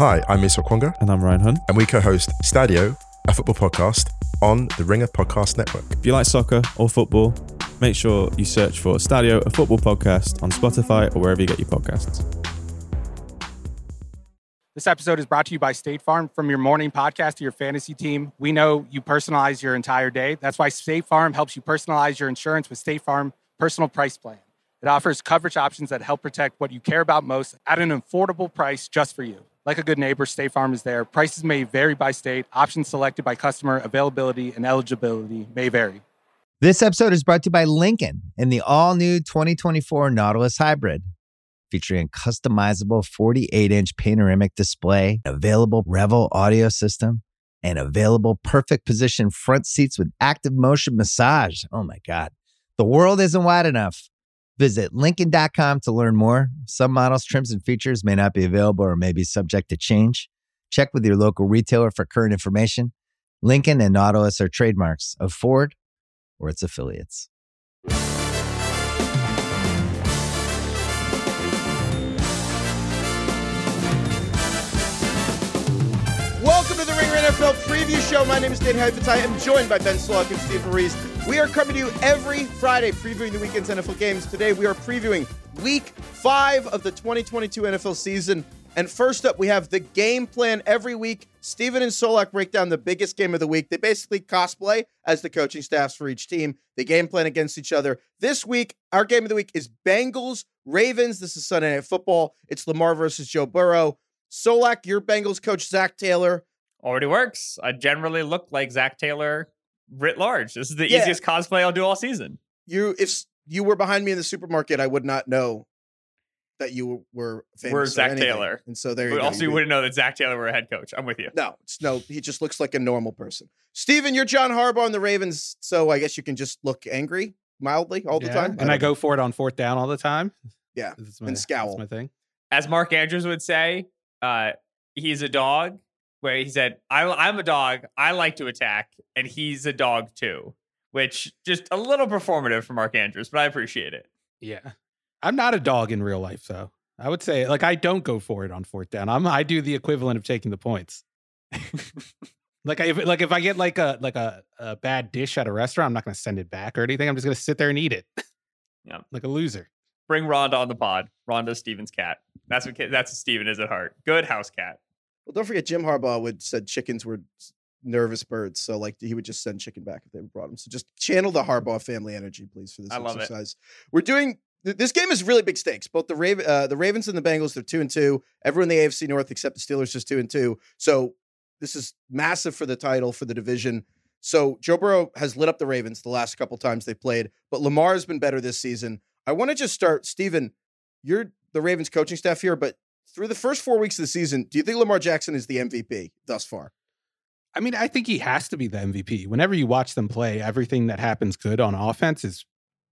Hi, I'm Musa Okwonga, And I'm Ryan Hunt. and we co-host Stadio, a football podcast on the Ringer Podcast Network. If you like soccer or football, make sure you search for Stadio, a football podcast on Spotify or wherever you get your podcasts. This episode is brought to you by State Farm. From your morning podcast to your fantasy team, we know you personalize your entire day. That's why State Farm helps you personalize your insurance with State Farm Personal Price Plan. It offers coverage options that help protect what you care about most at an affordable price just for you. Like a good neighbor, State Farm is there. Prices may vary by state, options selected by customer, availability, and eligibility may vary. This episode is brought to you by Lincoln and the all new 2024 Nautilus Hybrid. Featuring a customizable 48 inch panoramic display, available Revel audio system, and available perfect position front seats with active motion massage. Oh my God. The world isn't wide enough. Visit Lincoln.com to learn more. Some models, trims, and features may not be available or may be subject to change. Check with your local retailer for current information. Lincoln and Nautilus are trademarks of Ford or its affiliates. Welcome to the Ringer NFL Preview Show. My name is Dan Heifetz. I am joined by Ben Solak and Steve Ruiz. We are coming to you every Friday, previewing the weekend's NFL games. Today, we are previewing Week Five of the 2022 NFL season. And first up, we have the game plan every week. Steven and Solak break down the biggest game of the week. They basically cosplay as the coaching staffs for each team. They game plan against each other. This week, our game of the week is Bengals Ravens. This is Sunday Night Football. It's Lamar versus Joe Burrow. Solak, your Bengals coach Zac Taylor. already works. I generally look like Zac Taylor writ large. This is the Yeah. easiest cosplay I'll do all season. You, if you were behind me in the supermarket, I would not know that you were famous. We're Zac. Taylor. and so there you But go. also, you You- wouldn't know that Zac Taylor were a head coach. I'm with you. No, it's no. He just looks like a normal person. Steven, you're John Harbaugh on the Ravens, so I guess you can just look angry mildly all the time. And I don't go for it on fourth down all the time. Yeah, That's and scowl. That's my thing. As Mark Andrews would say, uh, he's a dog. Where he said, I, "I'm a dog. I like to attack, and he's a dog too." Which just a little performative for Mark Andrews, but I appreciate it. Yeah. I'm not a dog in real life, though. I would say, like, I don't go for it on fourth down. I'm, I do the equivalent of taking the points. like, I, if, like if I get like a like a, a bad dish at a restaurant, I'm not going to send it back or anything. I'm just going to sit there and eat it. Yeah. like a loser. Bring Rhonda on the pod. Rhonda's Steven's cat. That's what that's what Steven is at heart. Good house cat. Well, don't forget Jim Harbaugh would said chickens were nervous birds, so like he would just send chicken back if they brought him. So just channel the Harbaugh family energy, please, for this I love it. exercise. We're doing this game is really big stakes. Both the Raven, uh, the Ravens and the Bengals, they're two and two. Everyone in the AFC North except the Steelers just two and two. So this is massive for the title for the division. So Joe Burrow has lit up the Ravens the last couple times they played, but Lamar has been better this season. I want to just start, Steven, You're the Ravens coaching staff here, but through the first four weeks of the season, do you think Lamar Jackson is the MVP thus far? I mean, I think he has to be the MVP. Whenever you watch them play, everything that happens good on offense is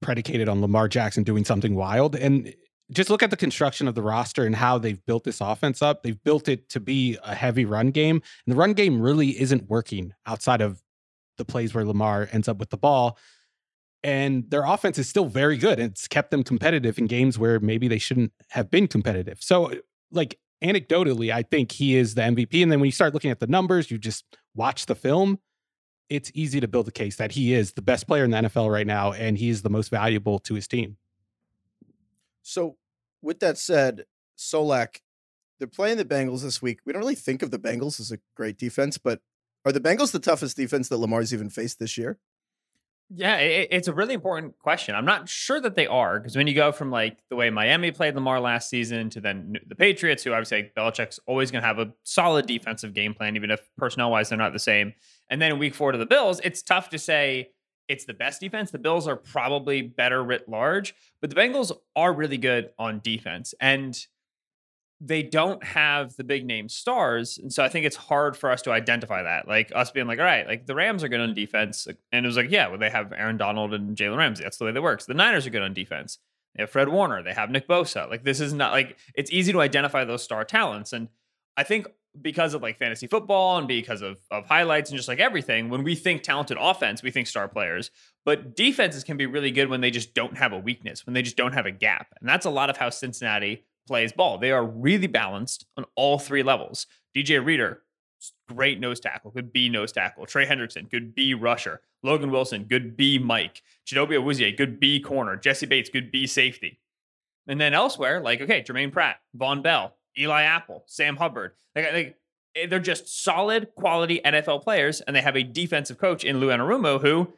predicated on Lamar Jackson doing something wild. And just look at the construction of the roster and how they've built this offense up. They've built it to be a heavy run game. And the run game really isn't working outside of the plays where Lamar ends up with the ball. And their offense is still very good. It's kept them competitive in games where maybe they shouldn't have been competitive. So, like, anecdotally, I think he is the MVP. And then when you start looking at the numbers, you just watch the film, it's easy to build a case that he is the best player in the NFL right now and he is the most valuable to his team. So, with that said, Solak, they're playing the Bengals this week. We don't really think of the Bengals as a great defense, but are the Bengals the toughest defense that Lamar's even faced this year? Yeah, it, it's a really important question. I'm not sure that they are because when you go from like the way Miami played Lamar last season to then the Patriots, who I would say Belichick's always going to have a solid defensive game plan, even if personnel wise they're not the same. And then week four to the Bills, it's tough to say it's the best defense. The Bills are probably better writ large, but the Bengals are really good on defense. And they don't have the big name stars. And so I think it's hard for us to identify that. Like us being like, all right, like the Rams are good on defense. And it was like, yeah, well, they have Aaron Donald and Jalen Ramsey. That's the way that works. The Niners are good on defense. They have Fred Warner. They have Nick Bosa. Like this is not like it's easy to identify those star talents. And I think because of like fantasy football and because of, of highlights and just like everything, when we think talented offense, we think star players. But defenses can be really good when they just don't have a weakness, when they just don't have a gap. And that's a lot of how Cincinnati plays ball. They are really balanced on all three levels. DJ Reader, great nose tackle, good B nose tackle. Trey Hendrickson, good B rusher. Logan Wilson, good B Mike. Chidobe Awuzie, good B corner. Jessie Bates, good B safety. And then elsewhere, like, okay, Jermaine Pratt, Vonn Bell, Eli Apple, Sam Hubbard. Like, like, eh, they're just solid, quality NFL players, and they have a defensive coach in Lou Anarumo who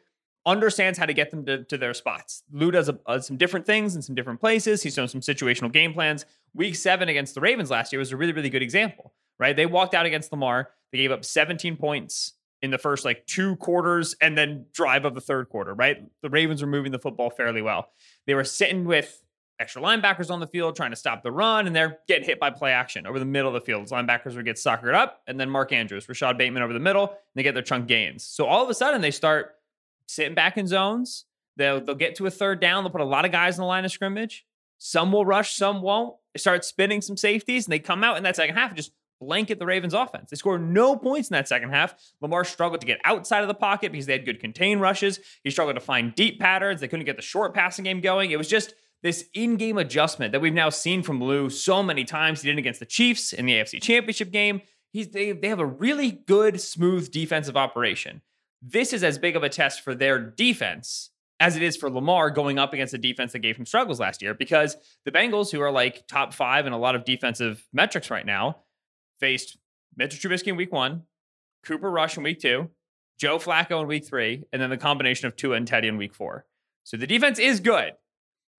understands how to get them to, to their spots. Lou does a, uh, some different things in some different places. He's done some situational game plans. Week seven against the Ravens last year was a really, really good example, right? They walked out against Lamar. They gave up 17 points in the first like two quarters and then drive of the third quarter, right? The Ravens were moving the football fairly well. They were sitting with extra linebackers on the field trying to stop the run, and they're getting hit by play action over the middle of the field. Linebackers would get suckered up, and then Mark Andrews, Rashod Bateman over the middle, and they get their chunk gains. So all of a sudden, they start sitting back in zones. They'll, they'll get to a third down. They'll put a lot of guys in the line of scrimmage. Some will rush, some won't. They start spinning some safeties, and they come out in that second half and just blanket the Ravens offense. They scored no points in that second half. Lamar struggled to get outside of the pocket because they had good contain rushes. He struggled to find deep patterns. They couldn't get the short passing game going. It was just this in-game adjustment that we've now seen from Lou so many times. He did against the Chiefs in the AFC Championship game. He's they, they have a really good, smooth defensive operation. This is as big of a test for their defense as it is for Lamar going up against a defense that gave him struggles last year because the Bengals, who are like top five in a lot of defensive metrics right now, faced Mitchell Trubisky in week one, Cooper Rush in week two, Joe Flacco in week three, and then the combination of Tua and Teddy in week four. So the defense is good.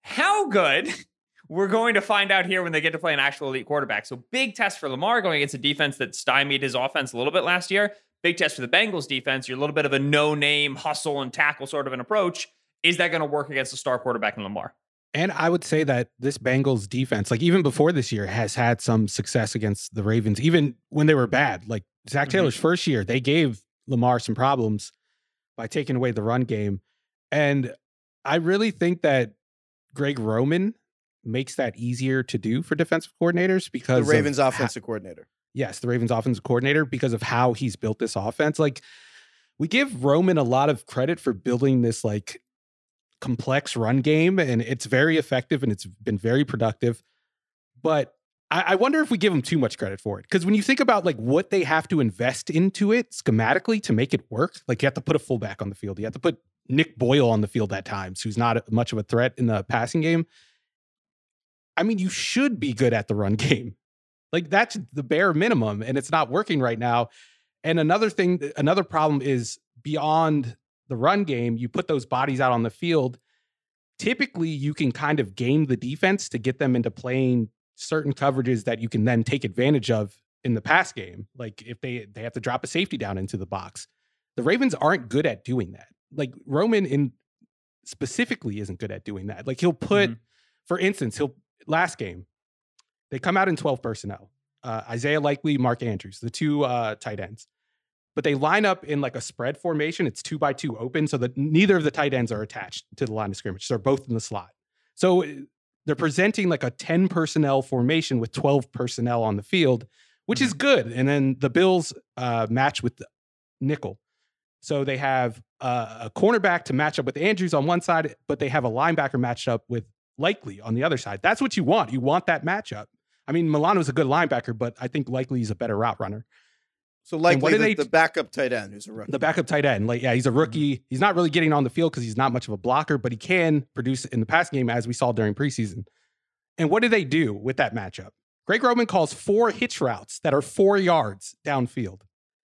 How good? We're going to find out here when they get to play an actual elite quarterback. So big test for Lamar going against a defense that stymied his offense a little bit last year. Big test for the Bengals defense. You're a little bit of a no-name hustle and tackle sort of an approach. Is that going to work against a star quarterback in Lamar? And I would say that this Bengals defense, like even before this year, has had some success against the Ravens, even when they were bad. Like Zac Mm-hmm. Taylor's first year, they gave Lamar some problems by taking away the run game. And I really think that Greg Roman makes that easier to do for defensive coordinators because the Ravens ho- offensive coordinator. Yes, the Ravens offensive coordinator because of how he's built this offense. Like we give Roman a lot of credit for building this like complex run game, and it's very effective and it's been very productive. But I, I wonder if we give him too much credit for it. Because when you think about like what they have to invest into it schematically to make it work, like you have to put a fullback on the field, you have to put Nick Boyle on the field at times, who's not much of a threat in the passing game. I mean, you should be good at the run game. Like that's the bare minimum, and it's not working right now. And another thing, another problem is beyond the run game, you put those bodies out on the field. Typically, you can kind of game the defense to get them into playing certain coverages that you can then take advantage of in the pass game. Like if they they have to drop a safety down into the box. The Ravens aren't good at doing that. Like Roman in specifically isn't good at doing that. Like he'll put, Mhm. for instance, he'll last game, they come out in 12 personnel. Uh, Isaiah Likely, Mark Andrews, the two uh, tight ends. But they line up in like a spread formation. It's two by two open, so that neither of the tight ends are attached to the line of scrimmage. They're both in the slot. So uh, they're presenting like a 10 personnel formation with 12 personnel on the field, which is good. And then the Bills uh, match with the nickel. So they have uh, a cornerback to match up with Andrews on one side, but they have a linebacker matched up with Likely on the other side. That's what you want. You want that matchup. I mean, Milano's a good linebacker, but I think Likely he's a better route runner. So likely what the, they- the backup tight end who's a rookie. The backup tight end, like yeah, he's a rookie. He's not really getting on the field because he's not much of a blocker, but he can produce in the pass game as we saw during preseason. And what do they do with that matchup? Greg Roman calls four hitch routes that are four yards downfield.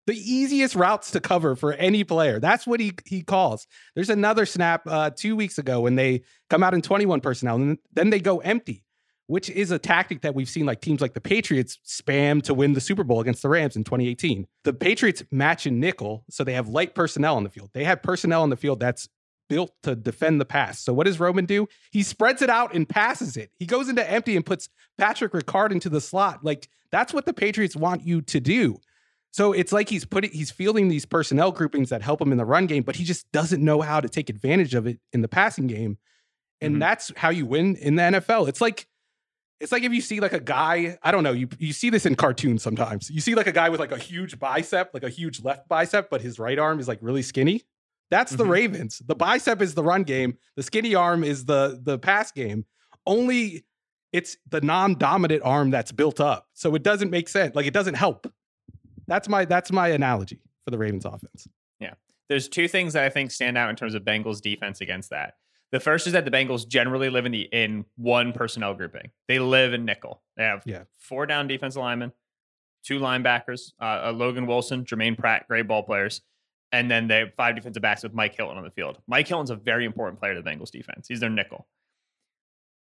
The easiest routes to cover for any player. That's what he he calls. There's another snap uh, two weeks ago when they come out in 21 personnel and then they go empty, which is a tactic that we've seen like teams like the Patriots spam to win the Super Bowl against the Rams in 2018. The Patriots match in nickel, so they have light personnel on the field. They have personnel on the field that's built to defend the pass. So what does Roman do? He spreads it out and passes it. He goes into empty and puts Patrick Ricard into the slot. Like that's what the Patriots want you to do. So it's like he's putting he's fielding these personnel groupings that help him in the run game, but he just doesn't know how to take advantage of it in the passing game. And Mhm. that's how you win in the NFL. It's like it's like if you see like a guy, I don't know, you you see this in cartoons sometimes. You see like a guy with like a huge bicep, like a huge left bicep, but his right arm is like really skinny. That's the Mhm. Ravens. The bicep is the run game, the skinny arm is the the pass game. Only it's the non-dominant arm that's built up. So it doesn't make sense. Like it doesn't help. That's my that's my analogy for the Ravens offense. Yeah. There's two things that I think stand out in terms of Bengals defense against that. The first is that the Bengals generally live in the in one personnel grouping. They live in nickel. They have Yeah. four down defensive linemen, two linebackers, uh, uh, Logan Wilson, Jermaine Pratt, great ball players, and then they have five defensive backs with Mike Hilton on the field. Mike Hilton's a very important player to the Bengals defense. He's their nickel.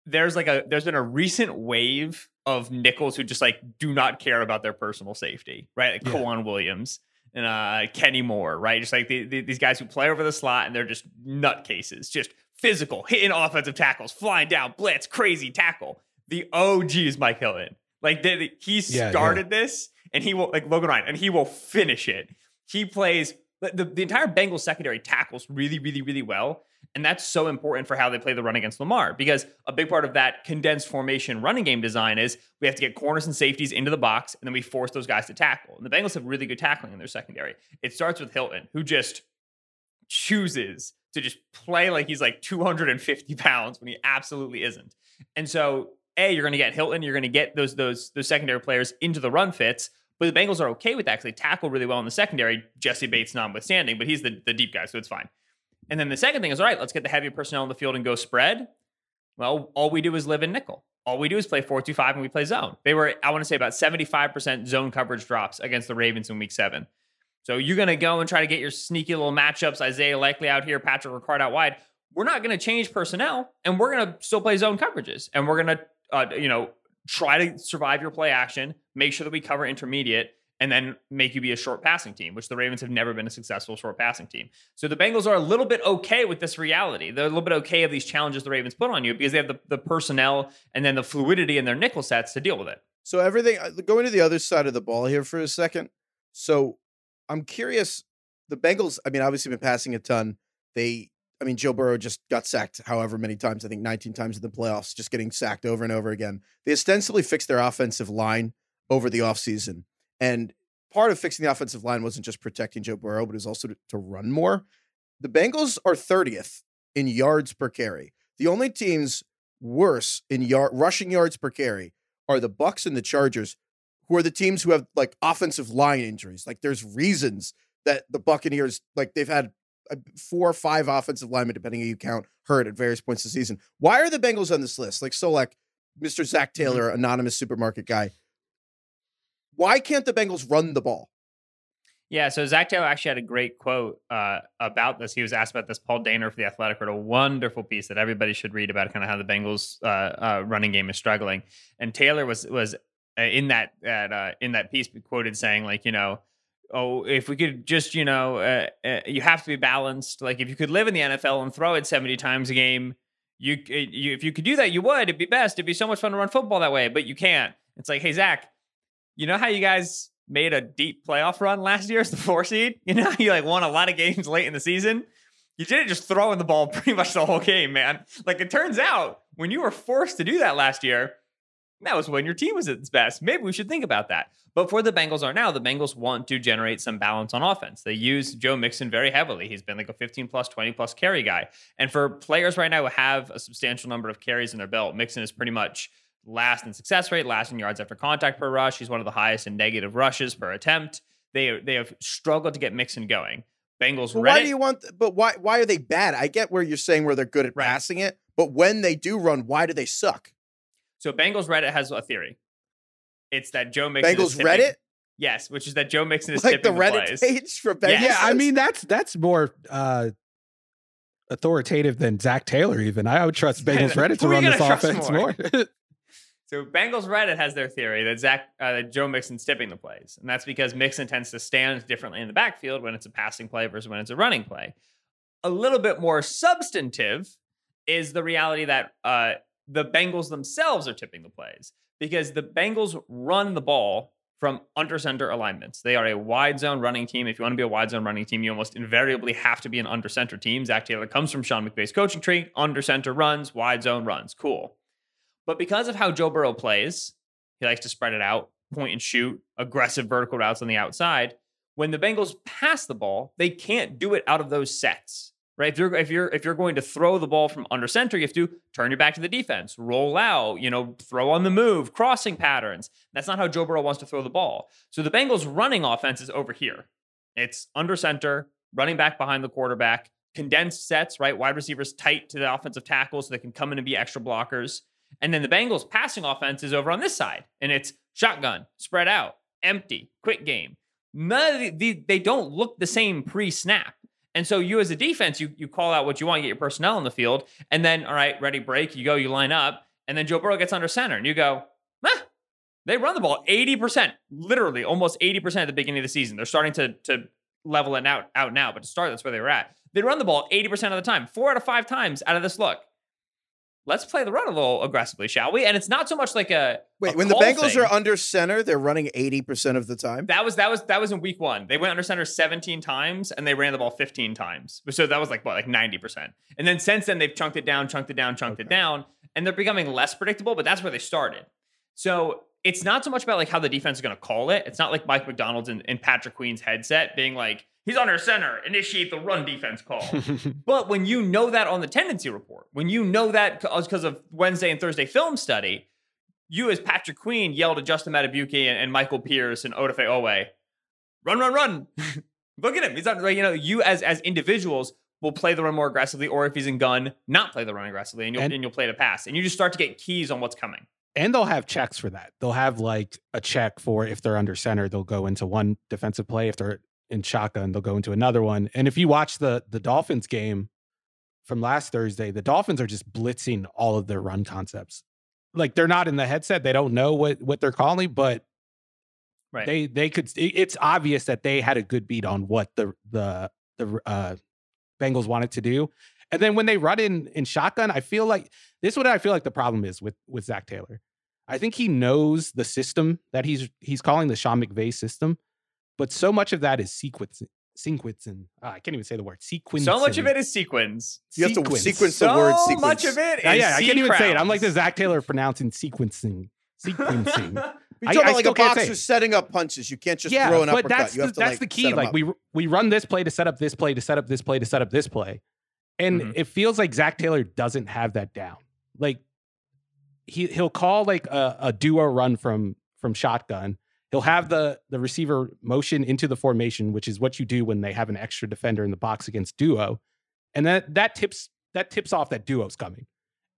There's like a there's been a recent wave of nickels who just like do not care about their personal safety, right? Like Yeah. K'Waun Williams and uh, Kenny Moore, right? Just like the, the, these guys who play over the slot and they're just nutcases, just physical, hitting offensive tackles, flying down, blitz, crazy tackle. The OG is Mike Hilton. Like the- he Yeah, yeah. started this and he will, like Logan Ryan, and he will finish it. He plays, the, the entire Bengals secondary tackles really, really, really well. And that's so important for how they play the run against Lamar because a big part of that condensed formation running game design is we have to get corners and safeties into the box and then we force those guys to tackle. And the Bengals have really good tackling in their secondary. It starts with Hilton, who just chooses to just play like he's like 250 pounds when he absolutely isn't. And so, A, you're going to get Hilton, you're going to get those those those secondary players into the run fits. But the Bengals are okay with that because they tackle really well in the secondary, Jessie mm-hmm. Bates notwithstanding, but he's the, the deep guy, so it's fine. And then the second thing is, all right, let's get the heavy personnel in the field and go spread. Well, all we do is live in nickel. All we do is play 4 2 5 and we play zone. They were, I want to say, about 75% zone coverage drops against the Ravens in week seven. So you're going to go and try to get your sneaky little matchups, Isaiah likely out here, Patrick Ricard out wide. We're not going to change personnel and we're going to still play zone coverages. And we're going to, uh, you know, try to survive your play action, make sure that we cover intermediate, and then make you be a short passing team, which the Ravens have never been a successful short passing team. So the Bengals are a little bit okay with this reality. They're a little bit okay of these challenges the Ravens put on you because they have the, the personnel and then the fluidity in their nickel sets to deal with it. So everything uh, going to the other side of the ball here for a second. So I'm curious. The Bengals, I mean, obviously been passing a ton. They, I mean, Joe Burrow just got sacked however many times. I think 19 times in the playoffs, just getting sacked over and over again. They ostensibly fixed their offensive line over the offseason. And part of fixing the offensive line wasn't just protecting Joe Burrow, but it was also to, to run more. The Bengals are 30th in yards per carry. The only teams worse in yard rushing yards per carry are the Bucs and the Chargers, who are the teams who have like offensive line injuries. Like there's reasons that the Buccaneers like they've had uh, four or five offensive linemen, depending on you count, hurt at various points of the season. Why are the Bengals on this list? Like so, like Mr. Zac Taylor, anonymous supermarket guy. Why can't the Bengals run the ball? Yeah, so Zac Taylor actually had a great quote uh, about this. He was asked about this. Paul Dehner for the Athletic wrote a wonderful piece that everybody should read about kind of how the Bengals uh, uh, running game is struggling. And Taylor was was in that uh, in that piece quoted saying like you know oh if we could just you know uh, uh, you have to be balanced. Like if you could live in the NFL and throw it seventy times a game, you, you if you could do that, you would. It'd be best. It'd be so much fun to run football that way, but you can't. It's like hey Zac, you know how you guys made a deep playoff run last year as the four seed. You know, you like won a lot of games late in the season. You didn't just throw in the ball pretty much the whole game, man. Like it turns out, when you were forced to do that last year, that was when your team was at its best. Maybe we should think about that. But for the Bengals are now, the Bengals want to generate some balance on offense. They use Joe Mixon very heavily. He's been like a 15 plus, 20 plus carry guy. And for players right now who have a substantial number of carries in their belt, Mixon is pretty much last in success rate, last in yards after contact per rush. He's one of the highest in negative rushes per attempt. They they have struggled to get Mixon going. Bengals Reddit, why do you want? But why? Why are they bad? I get where you're saying where they're good at Right. passing it, but when they do run, why do they suck? So Bengals Reddit has a theory. It's that Joe Mixon. is Bengals tipping- Reddit, Yes, which is that Joe Mixon is like the tipping Reddit plays. page for Bengals. Yeah, I mean that's that's more uh authoritative than Zac Taylor. Even I would trust Bengals Reddit to Who are you run this offense more? more. So Bengals Reddit has their theory that Zac uh, that Joe Mixon's tipping the plays, and that's because Mixon tends to stand differently in the backfield when it's a passing play versus when it's a running play. A little bit more substantive is the reality that uh, the Bengals themselves are tipping the plays because the Bengals run the ball from under center alignments. They are a wide zone running team. If you want to be a wide zone running team, you almost invariably have to be an under center team. Zac Taylor comes from Sean McVay's coaching tree. Under center runs, wide zone runs. Cool. But because of how Joe Burrow plays, he likes to spread it out, point and shoot, aggressive vertical routes on the outside. When the Bengals pass the ball, they can't do it out of those sets, right? If you're if you're if you're going to throw the ball from under center, you have to turn your back to the defense, roll out, you know, throw on the move, crossing patterns. That's not how Joe Burrow wants to throw the ball. So the Bengals' running offense is over here. It's under center, running back behind the quarterback, condensed sets, right? Wide receivers tight to the offensive tackle so they can come in and be extra blockers. And then the Bengals' passing offense is over on this side, and it's shotgun, spread out, empty, quick game. None of the, the, they don't look the same pre-snap. And so you as a defense, you you call out what you want, get your personnel on the field, and then all right, ready, break, you go, you line up, and then Joe Burrow gets under center, and you go, ah, they run the ball 80%, literally almost 80% at the beginning of the season. They're starting to to level it out out now, but to start, that's where they were at. They run the ball 80% of the time, four out of five times out of this look let's play the run a little aggressively, shall we? And it's not so much like a wait. a when the Bengals thing. are under center, they're running eighty percent of the time. That was that was that was in week one. They went under center 17 times and they ran the ball 15 times. So that was like what, like 90%. And then since then they've chunked it down, chunked it down, chunked it down, and they're becoming less predictable, but that's where they started. So it's not so much about like how the defense is gonna call it. It's not like Mike Macdonald's in, in Patrick Queen's headset being like, he's under center, initiate the run defense call. But when you know that on the tendency report, when you know that because uh, of Wednesday and Thursday film study, you as Patrick Queen yelled at Justin Madubuike and, and Michael Pierce and Odafe Oweh, run, run, run. Look at him. He's not, you know, you as as individuals will play the run more aggressively, or if he's in gun, not play the run aggressively, and you'll And- and, you'll play the pass. And you just start to get keys on what's coming. And they'll have checks for that. They'll have like a check for if they're under center, they'll go into one defensive play. If they're in shotgun, they'll go into another one. And if you watch the the Dolphins game from last Thursday, the Dolphins are just blitzing all of their run concepts. Like they're not in the headset, they don't know what what they're calling, but Right. they they could. It's obvious that they had a good beat on what the the the uh, Bengals wanted to do. And then when they run in in shotgun, I feel like this is what I feel like the problem is with with Zac Taylor. I think he knows the system that he's he's calling the Sean McVay system, but so much of that is sequencing. Sequencing. Ah, I can't even say the word sequencing. So much of it is sequence. You have to Sequence. sequence the so word sequence. much of it is Yeah, yeah, I can't even say it. I'm like the Zac Taylor pronouncing sequencing. Sequencing. You're I- talking I about like still a can't boxer setting up punches. You can't just yeah, throw an but uppercut. that's you the, to that's like the key. Like we we run this play to set up this play to set up this play to set up this play, and Mhm. it feels like Zac Taylor doesn't have that down. Like he he'll call like a, a duo run from from shotgun. He'll have the the receiver motion into the formation, which is what you do when they have an extra defender in the box against duo, and that that tips that tips off that duo's coming.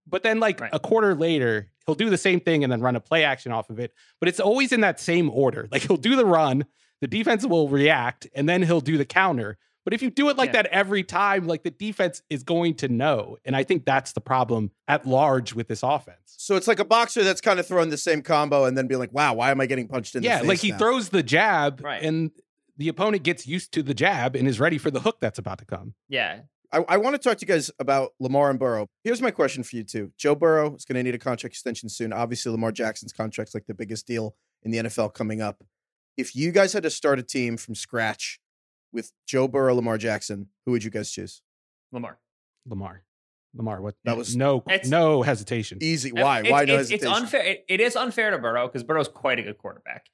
But then, like Right. a quarter later, he'll do the same thing and then run a play action off of it. But it's always in that same order. Like he'll do the run, the defense will react, and then he'll do the counter. But if you do it like Yeah. that every time, like the defense is going to know. And I think that's the problem at large with this offense. So it's like a boxer that's kind of throwing the same combo and then being like, "Wow, why am I getting punched in yeah, the face?" like he now? throws the jab, Right. and the opponent gets used to the jab and is ready for the hook that's about to come. yeah. I, I want to talk to you guys about Lamar and Burrow. Here's my question for you two. Joe Burrow is going to need a contract extension soon. Obviously, Lamar Jackson's contract's like the biggest deal in the NFL coming up. If you guys had to start a team from scratch with Joe Burrow, Lamar Jackson, who would you guys choose? Lamar. Lamar. Lamar, what That was- no no hesitation. Easy. Why? It's- Why no it's, hesitation? It's unfair. It, it is unfair to Burrow because Burrow's quite a good quarterback.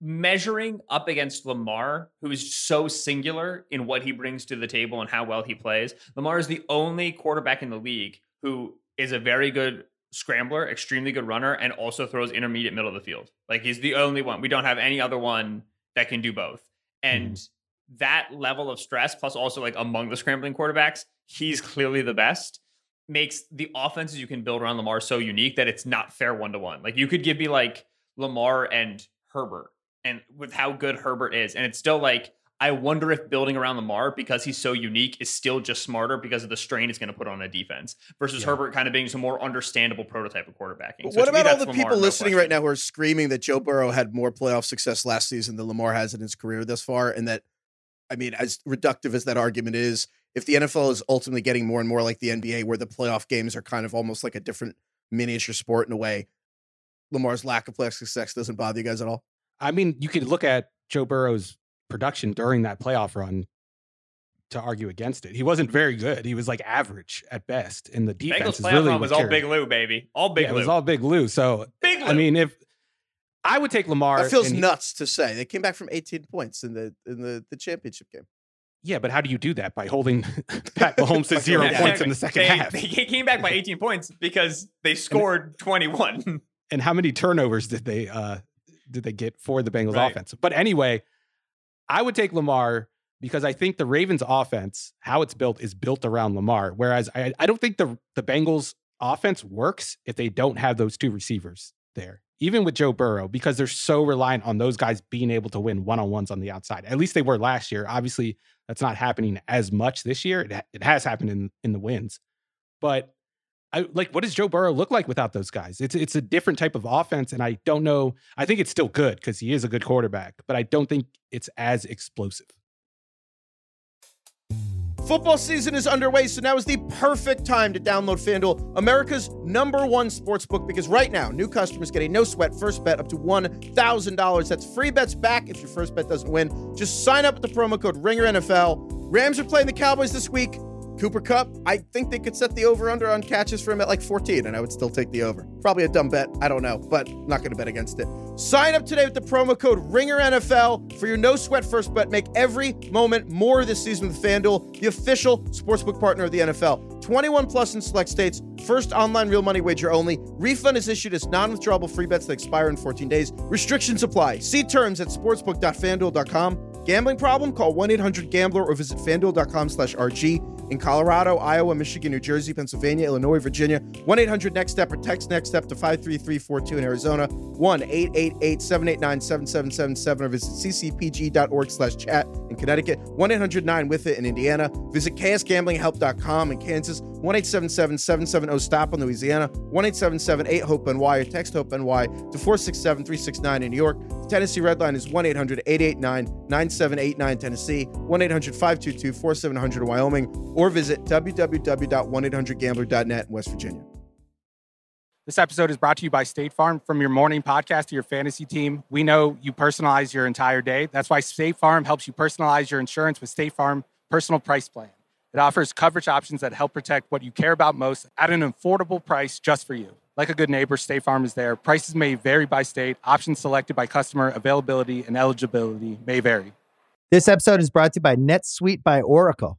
Measuring up against Lamar, who is so singular in what he brings to the table and how well he plays, Lamar is the only quarterback in the league who is a very good scrambler, extremely good runner, and also throws intermediate middle of the field. Like he's the only one. We don't have any other one that can do both. And hmm. That level of stress, plus also like among the scrambling quarterbacks, he's clearly the best makes the offenses you can build around Lamar so unique that it's not fair one to one. Like you could give me like Lamar and Herbert, and with how good Herbert is, and it's still like I wonder if building around Lamar because he's so unique is still just smarter because of the strain it's going to put on a defense versus Yeah. Herbert kind of being some more understandable prototype of quarterbacking. So what to me, about all the Lamar, people no listening question. right now who are screaming that Joe Burrow had more playoff success last season than Lamar has in his career thus far? And that, I mean, as reductive as that argument is, if the NFL is ultimately getting more and more like the NBA, where the playoff games are kind of almost like a different miniature sport in a way, Lamar's lack of playoff success doesn't bother you guys at all? I mean, you could look at Joe Burrow's production during that playoff run to argue against it. He wasn't very good. He was like average at best. And the defense Bengals is playoff really run was all Big it. Lou, baby, all Big yeah, Lou, It was all Big Lou. So Big Lou. I mean, if I would take Lamar, That feels and he- nuts to say. They came back from 18 points in the in the, the championship game. Yeah, but how do you do that? By holding Pat Mahomes to zero Yeah. points in the second they, half. They came back by 18 points because they scored 21. and how many turnovers did they uh did they get for the Bengals Right. offense? But anyway, I would take Lamar because I think the Ravens offense, how it's built, is built around Lamar. Whereas I, I don't think the the Bengals offense works if they don't have those two receivers there. Even with Joe Burrow, because they're so reliant on those guys being able to win one on ones on the outside. At least they were last year. Obviously, that's not happening as much this year. It, it has happened in in the wins, but I like what does Joe Burrow look like without those guys? It's it's a different type of offense, and I don't know. I think it's still good because he is a good quarterback, but I don't think it's as explosive. Football season is underway, so now is the perfect time to download FanDuel, America's number one sports book, because right now, new customers get a no sweat first bet up to $1,000. That's free bets back if your first bet doesn't win. Just sign up with the promo code RINGERNFL. Rams are playing the Cowboys this week. Cooper Kupp, I think they could set the over under on catches for him at like 14, and I would still take the over. Probably a dumb bet. I don't know, but not going to bet against it. Sign up today with the promo code RINGERNFL for your no sweat first bet. Make every moment more this season with FanDuel, the official sportsbook partner of the NFL. 21 plus in select states. First online real money wager only. Refund is issued as non withdrawable free bets that expire in 14 days. Restrictions apply. See terms at sportsbook.fanduel.com. Gambling problem? Call 1-800-GAMBLER or visit fanduel.com slash RG. In Colorado, Iowa, Michigan, New Jersey, Pennsylvania, Illinois, Virginia, 1-800-NEXT-STEP or text NEXT STEP to 53342 in Arizona, 1-888-789-7777 or visit ccpg.org slash chat in Connecticut, 1-800-9-WITH-IT in Indiana. Visit ksgamblinghelp.com in Kansas, 1-877-770-STOP in Louisiana, 1-877-8-HOPE-NY or text HOPE-NY to 467-369 in New York. The Tennessee Red Line is 1-800-889-9789 Tennessee, 1-800-522-4700 in Wyoming, or visit www.1800gambler.net in West Virginia. This episode is brought to you by State Farm. From your morning podcast to your fantasy team, we know you personalize your entire day. That's why State Farm helps you personalize your insurance with State Farm Personal Price Plan. It offers coverage options that help protect what you care about most at an affordable price just for you. Like a good neighbor, State Farm is there. Prices may vary by state, options selected by customer, availability, and eligibility may vary. This episode is brought to you by NetSuite by Oracle.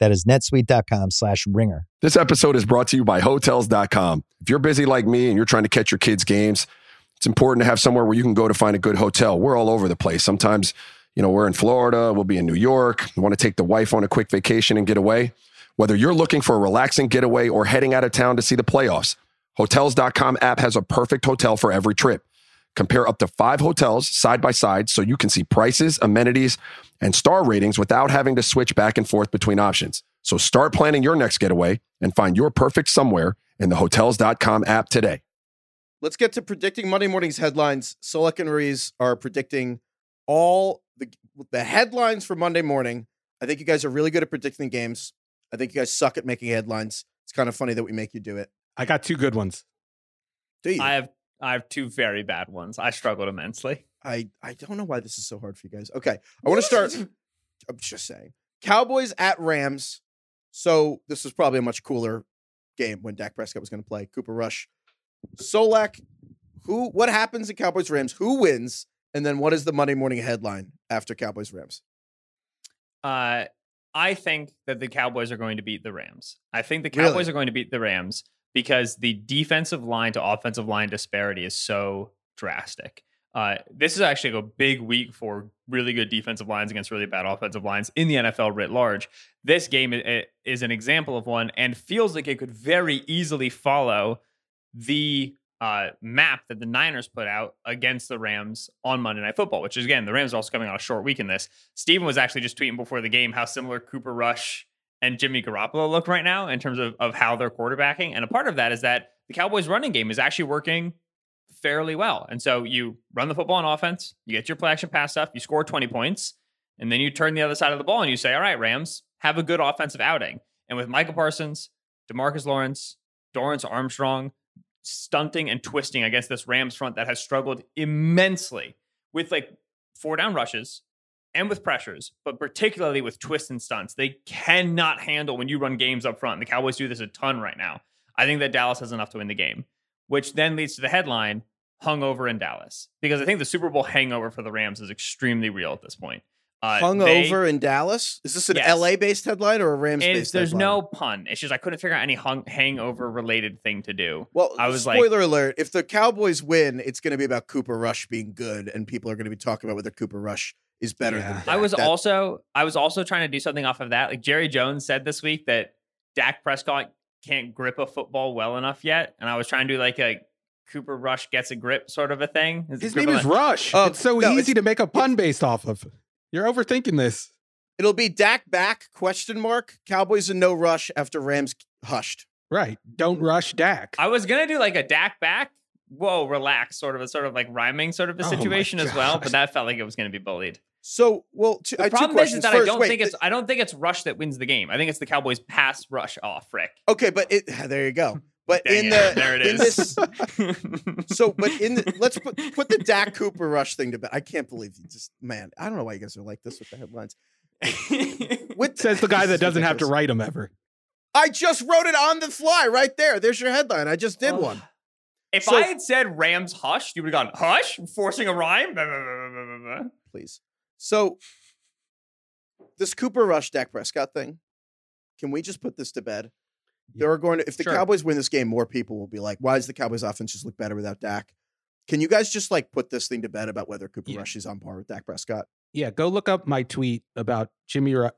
That is netsuite.com slash ringer. This episode is brought to you by Hotels.com. If you're busy like me and you're trying to catch your kids' games, it's important to have somewhere where you can go to find a good hotel. We're all over the place. Sometimes, you know, we're in Florida, we'll be in New York, you want to take the wife on a quick vacation and get away. Whether you're looking for a relaxing getaway or heading out of town to see the playoffs, Hotels.com app has a perfect hotel for every trip. Compare up to five hotels side by side so you can see prices, amenities, and star ratings without having to switch back and forth between options. So start planning your next getaway and find your perfect somewhere in the Hotels.com app today. Let's get to predicting Monday morning's headlines. Solak and Ruiz are predicting all the the headlines for Monday morning. I think you guys are really good at predicting games. I think you guys suck at making headlines. It's kind of funny that we make you do it. I got two good ones. Do you? I have I have two very bad ones. I struggled immensely. I I don't know why this is so hard for you guys. Okay, I want to start. I'm just saying, Cowboys at Rams. So this was probably a much cooler game when Dak Prescott was going to play. Cooper Rush, Solak. Who? What happens in Cowboys Rams? Who wins? And then what is the Monday morning headline after Cowboys Rams? Uh, I think that the Cowboys are going to beat the Rams. I think the Really? Cowboys are going to beat the Rams because the defensive line to offensive line disparity is so drastic. Uh, this is actually a big week for really good defensive lines against really bad offensive lines in the NFL writ large. This game is an example of one and feels like it could very easily follow the uh, map that the Niners put out against the Rams on Monday Night Football, which is again, the Rams are also coming on a short week in this. Steven was actually just tweeting before the game how similar Cooper Rush and Jimmy Garoppolo look right now in terms of, of how they're quarterbacking. And a part of that is that the Cowboys running game is actually working fairly well. And so you run the football on offense, you get your play action pass stuff, you score 20 points, and then you turn the other side of the ball and you say, all right, Rams, have a good offensive outing. And with Micah Parsons, Demarcus Lawrence, Dorance Armstrong, stunting and twisting against this Rams front that has struggled immensely with like four down rushes and with pressures, but particularly with twists and stunts. They cannot handle when you run games up front. The Cowboys do this a ton right now. I think that Dallas has enough to win the game, which then leads to the headline hungover in Dallas because I think the Super Bowl hangover for the Rams is extremely real at this point. Uh, Hungover in Dallas? Is this an yes. LA based headline or a Rams based There's headline? no pun. It's just I couldn't figure out any hung- hangover related thing to do. Well, I was like spoiler like, alert: if the Cowboys win, it's going to be about Cooper Rush being good, and people are going to be talking about whether Cooper Rush is better yeah. than. Dak. I was that, also I was also trying to do something off of that. Like Jerry Jones said this week that Dak Prescott can't grip a football well enough yet, and I was trying to do like a Cooper Rush gets a grip sort of a thing. Is His name is Rush. Oh, it's so no, easy it's, to make a pun based off of. You're overthinking this. It'll be Dak back question mark. Cowboys in no rush after Rams hushed. Right. Don't rush Dak. I was gonna do like a Dak back. Whoa, relax, sort of a sort of like rhyming sort of a oh situation oh as well, but that felt like it was gonna be bullied. So, well, two, the problem is, is that First, I don't wait, think it's I don't think it's Rush that wins the game. I think it's the Cowboys pass rush off, Rick. Okay, but it there you go. But Dang in it. the there it in is. this, so but in the, let's put put the Dak Cooper rush thing to bed. I can't believe you just man. I don't know why you guys are like this with the headlines. With, Says the guy that doesn't have to write them ever. I just wrote it on the fly right there. There's your headline. I just did oh. one. If so, I had said Rams hush, you would have gone hush, forcing a rhyme. Please. So this Cooper Rush Dak Prescott thing, can we just put this to bed? There are going to if the sure. Cowboys win this game, more people will be like, "Why does the Cowboys offense just look better without Dak?" Can you guys just like put this thing to bed about whether Cooper yeah. Rush is on par with Dak Prescott? Yeah, go look up my tweet about Jimmy. Or,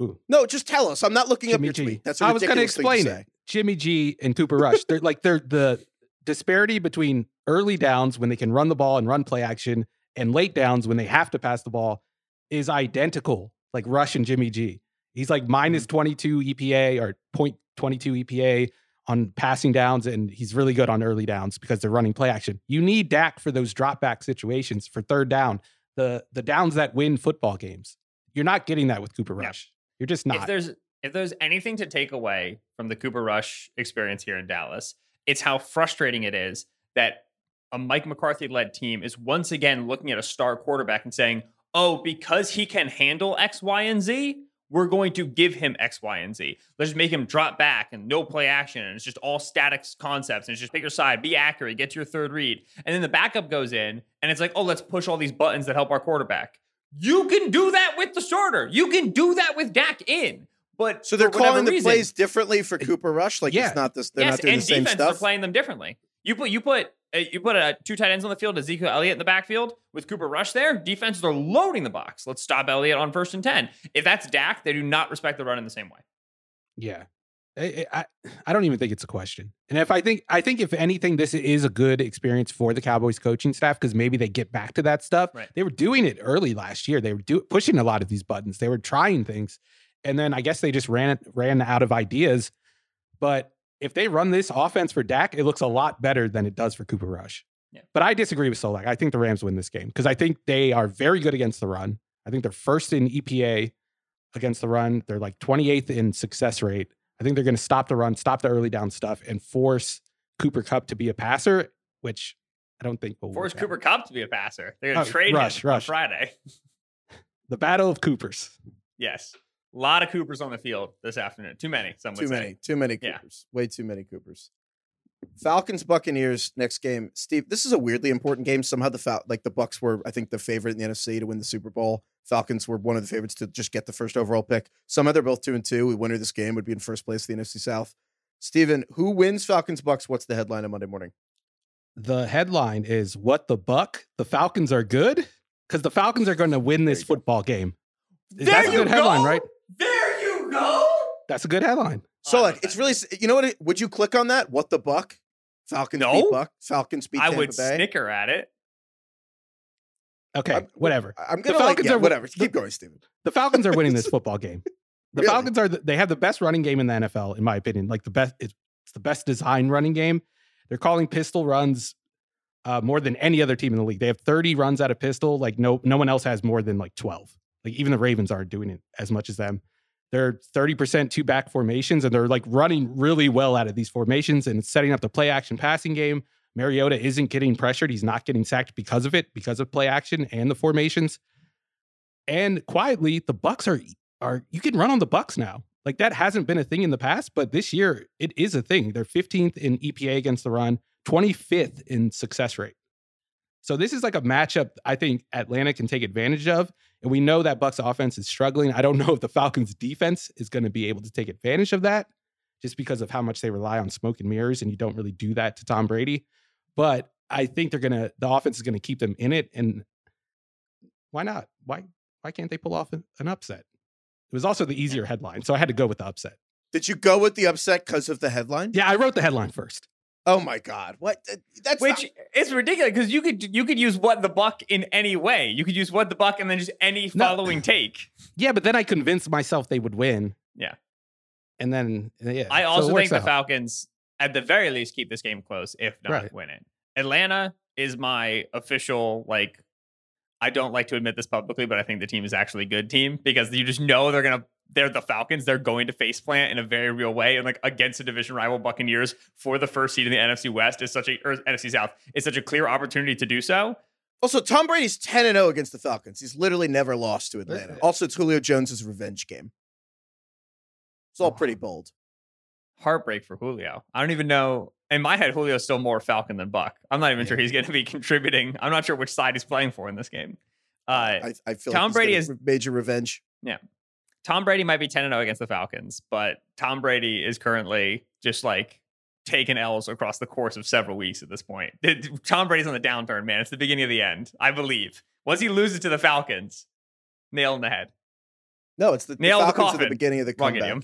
ooh. no, just tell us. I'm not looking Jimmy up your G. tweet. That's I was going to explain it. Jimmy G and Cooper Rush. they're like they're the disparity between early downs when they can run the ball and run play action, and late downs when they have to pass the ball, is identical. Like Rush and Jimmy G. He's like mm-hmm. 22 EPA or 0.22 EPA on passing downs, and he's really good on early downs because they're running play action. You need Dak for those drop back situations for third down, the the downs that win football games. You're not getting that with Cooper Rush. Yeah. You're just not. If there's if there's anything to take away from the Cooper Rush experience here in Dallas, it's how frustrating it is that a Mike McCarthy led team is once again looking at a star quarterback and saying, "Oh, because he can handle X, Y, and Z, we're going to give him X, Y, and Z. Let's just make him drop back and no play action. And it's just all static concepts. And it's just pick your side, be accurate, get to your third read. And then the backup goes in and it's like, oh, let's push all these buttons that help our quarterback. You can do that with the starter. You can do that with Dak in. But so they're calling the reason, plays differently for Cooper Rush. Like yeah. it's not this. They're yes, not doing and the same stuff. They're playing them differently. You put you put you put a two tight ends on the field, Ezekiel Elliott in the backfield with Cooper Rush there. Defenses are loading the box. Let's stop Elliott on first and ten. If that's Dak, they do not respect the run in the same way. Yeah, I, I, I don't even think it's a question. And if I think I think if anything, this is a good experience for the Cowboys coaching staff because maybe they get back to that stuff. Right. They were doing it early last year. They were do, pushing a lot of these buttons. They were trying things, and then I guess they just ran ran out of ideas. But if they run this offense for Dak, it looks a lot better than it does for Cooper Rush. Yeah. But I disagree with Solak. I think the Rams win this game because I think they are very good against the run. I think they're first in EPA against the run. They're like 28th in success rate. I think they're going to stop the run, stop the early down stuff, and force Cooper Kupp to be a passer, which I don't think will force Cooper Kupp to be a passer. They're going to oh, trade rush, him rush. Friday. the battle of Coopers. Yes. A lot of Coopers on the field this afternoon. Too many. Some too say. many. Too many Coopers. Yeah. Way too many Coopers. Falcons Buccaneers next game. Steve, this is a weirdly important game. Somehow the Fal- like the Bucs were, I think, the favorite in the NFC to win the Super Bowl. Falcons were one of the favorites to just get the first overall pick. Somehow they're both two and two. We winner of this game would be in first place in the NFC South. Steven, who wins Falcons Bucs? What's the headline on Monday morning? The headline is "What the Buck? The Falcons are good." Because the Falcons are going to win this There go. football game. There That's a you good headline, right? There you go. That's a good headline. So like, it's really, you know what? It, would you click on that? What the buck? Falcons No. beat Buck. Falcons beat I Tampa would Bay. snicker at it. Okay, I'm- whatever. I'm gonna like, Falcons yeah, are- whatever. the- Keep going, Steven. The Falcons are winning this football game. The Really? Falcons are the, they have the best running game in the NFL, in my opinion. Like the best, it's the best design running game. They're calling pistol runs uh, more than any other team in the league. They have 30 runs out of pistol. Like no no one else has more than like 12. Like even the Ravens aren't doing it as much as them. They're 30% two back formations, and they're like running really well out of these formations and it's setting up the play action passing game. Mariota isn't getting pressured. He's not getting sacked because of it, because of play action and the formations. And quietly, the Bucs are are you can run on the Bucs now. Like that hasn't been a thing in the past, but this year it is a thing. They're 15th in EPA against the run, 25th in success rate. So this is like a matchup I think Atlanta can take advantage of. And we know that Bucs offense is struggling. I don't know if the Falcons defense is going to be able to take advantage of that just because of how much they rely on smoke and mirrors and you don't really do that to Tom Brady. But I think they're going to the offense is going to keep them in it and why not? Why why can't they pull off an, an upset? It was also the easier headline, so I had to go with the upset. Did you go with the upset because of the headline? Yeah, I wrote the headline first. Oh my God! What? Uh, That's Which not- is ridiculous because you could you could use what the buck in any way. You could use what the buck and then just any No. following take. Yeah, but then I convinced myself they would win. Yeah. And then yeah. I also works think the. Falcons, at the very least, keep this game close, if not Right. win it. Atlanta is my official like. I don't like to admit this publicly, but I think the team is actually a good team because you just know they're gonna. They're the Falcons. They're going to face plant in a very real way, and like against a division rival Buccaneers for the first seed in the NFC West is such a or NFC South is such a clear opportunity to do so. also Tom Brady's ten and zero against the Falcons. He's literally never lost to Atlanta. Also, it's Julio Jones's revenge game. It's all pretty bold. heartbreak for Julio. I don't even know. In my head, Julio's still more Falcon than Buck. I'm not even sure he's going to be contributing. I'm not sure which side he's playing for in this game. Uh, I, I feel Tom like he's Brady is- major revenge. Tom Brady might be 10 0 against the Falcons, but Tom Brady is currently just like taking L's across the course of several weeks at this point. Tom Brady's on the downturn, man. It's the beginning of the end, I believe. Once he loses to the Falcons, nail in the head. No, it's the, the Nail the Falcons at the beginning of the Wrong comeback. idiom.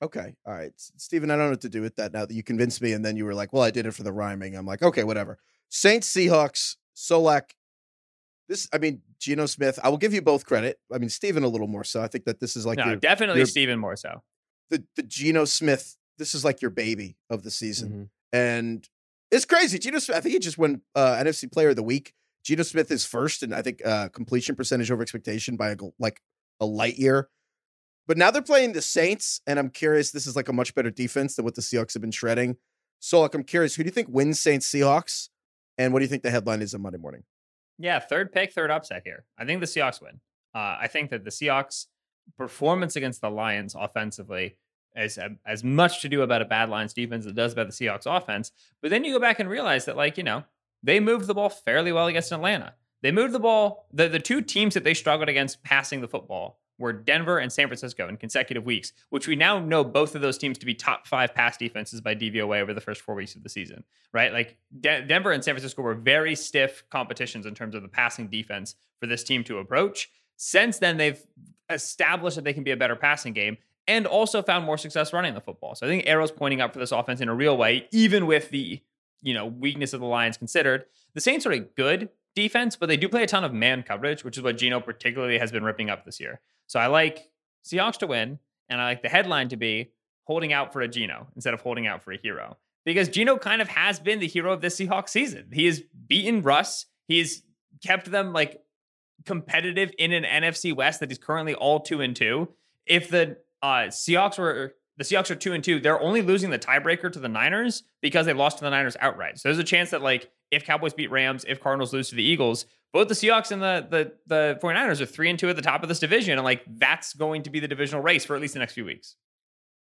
Okay, all right, S- Steven, I don't know what to do with that now that you convinced me, and then you were like, "Well, I did it for the rhyming." I'm like, "Okay, whatever." Saints, Seahawks, Solak. This, I mean, Geno Smith. I will give you both credit. I mean, Steven a little more so. I think that this is like no, your, definitely your- Steven more so. the the Geno Smith. This is like your baby of the season, Mhm. and it's crazy. Geno Smith. I think he just won uh, NFC Player of the Week. Geno Smith is first, and I think uh, completion percentage over expectation by a, like a light year. But now they're playing the Saints, and I'm curious. This is like a much better defense than what the Seahawks have been shredding. So, like, I'm curious. Who do you think wins Saints Seahawks? And what do you think the headline is on Monday morning? Yeah, third pick, third upset here. I think the Seahawks win. Uh, I think that the Seahawks' performance against the Lions offensively is um, as much to do about a bad Lions defense as it does about the Seahawks offense. But then you go back and realize that, like, you know, they moved the ball fairly well against Atlanta. They moved the ball. The, the two teams that they struggled against passing the football were Denver and San Francisco in consecutive weeks, which we now know both of those teams to be top five pass defenses by DVOA over the first four weeks of the season, right? Like De- Denver and San Francisco were very stiff competitions in terms of the passing defense for this team to approach. Since then, they've established that they can be a better passing game and also found more success running the football. So I think arrows pointing up for this offense in a real way, even with the you know weakness of the Lions considered. The Saints are a good defense, but they do play a ton of man coverage, which is what Geno particularly has been ripping up this year. So I like Seahawks to win, and I like the headline to be holding out for a Geno instead of holding out for a hero. Because Geno kind of has been the hero of this Seahawks season. He has beaten Russ. He's kept them like competitive in an NFC West that is currently all two and two. If the uh, Seahawks were the Seahawks are two and two, they're only losing the tiebreaker to the Niners because they lost to the Niners outright. So there's a chance that like if Cowboys beat Rams, if Cardinals lose to the Eagles, both the Seahawks and the the the 49ers are three and two at the top of this division. And like that's going to be the divisional race for at least the next few weeks.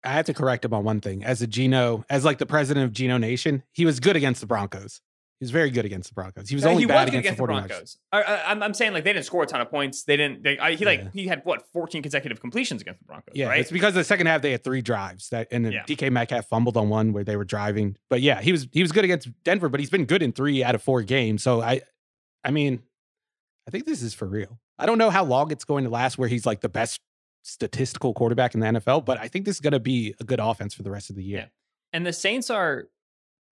I have to correct him on one thing. As a Geno, as like the president of Geno Nation, he was good against the Broncos. He was very good against the Broncos. He was only he bad was good against, against the the 49ers. Broncos. I, I'm saying like they didn't score a ton of points. They didn't. They, I, he like Yeah. he had what 14 consecutive completions against the Broncos. Yeah, right. it's because the second half they had three drives that, and then Yeah. DK Metcalf fumbled on one where they were driving. But yeah, he was he was good against Denver, but he's been good in three out of four games. So I, I mean, I think this is for real. I don't know how long it's going to last where he's like the best statistical quarterback in the NFL, but I think this is going to be a good offense for the rest of the year. Yeah. And the Saints are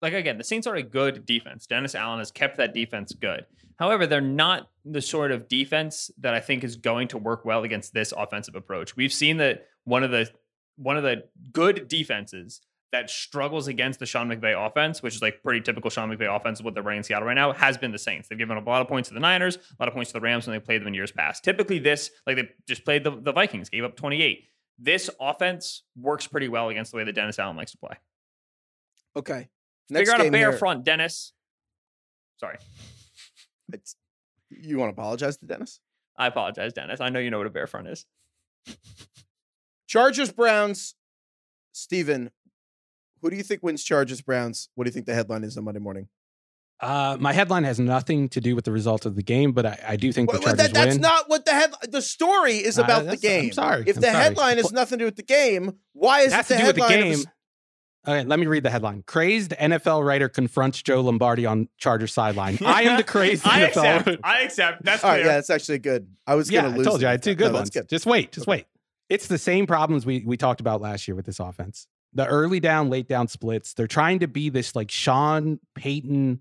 like again, the Saints are a good defense. Dennis Allen has kept that defense good. However, they're not the sort of defense that I think is going to work well against this offensive approach. We've seen that one of the one of the good defenses that struggles against the Sean McVay offense, which is like pretty typical Sean McVay offense, what they're running in Seattle right now, has been the Saints. They've given up a lot of points to the Niners, a lot of points to the Rams when they played them in years past. Typically, this, like they just played the, the Vikings, gave up 28. This offense works pretty well against the way that Dennis Allen likes to play. Okay. Figure out a game bear here. front, Dennis. Sorry. It's, you want to apologize to Dennis? I apologize, Dennis. I know you know what a bear front is. Chargers Browns. Steven, who do you think wins Chargers Browns? What do you think the headline is on Monday morning? Uh, my headline has nothing to do with the result of the game, but I, I do think the Well, well, Chargers that- that's win. not what the head. The story is Uh, about the that's- I'm game. sorry. If I'm the sorry. headline has nothing to do with the game, why is it has it to the do with the headline? game. Of a, Okay, let me read the headline. Crazed NFL writer confronts Joe Lombardi on Charger sideline. I am the crazed I NFL. accept. I accept. That's all clear. right, yeah, that's actually good. I was yeah, going I to lose. told you. I had two good No, ones. Good. Just wait, just Okay. wait. It's the same problems we we talked about last year with this offense. The early down, late down splits. They're trying to be this like Sean Payton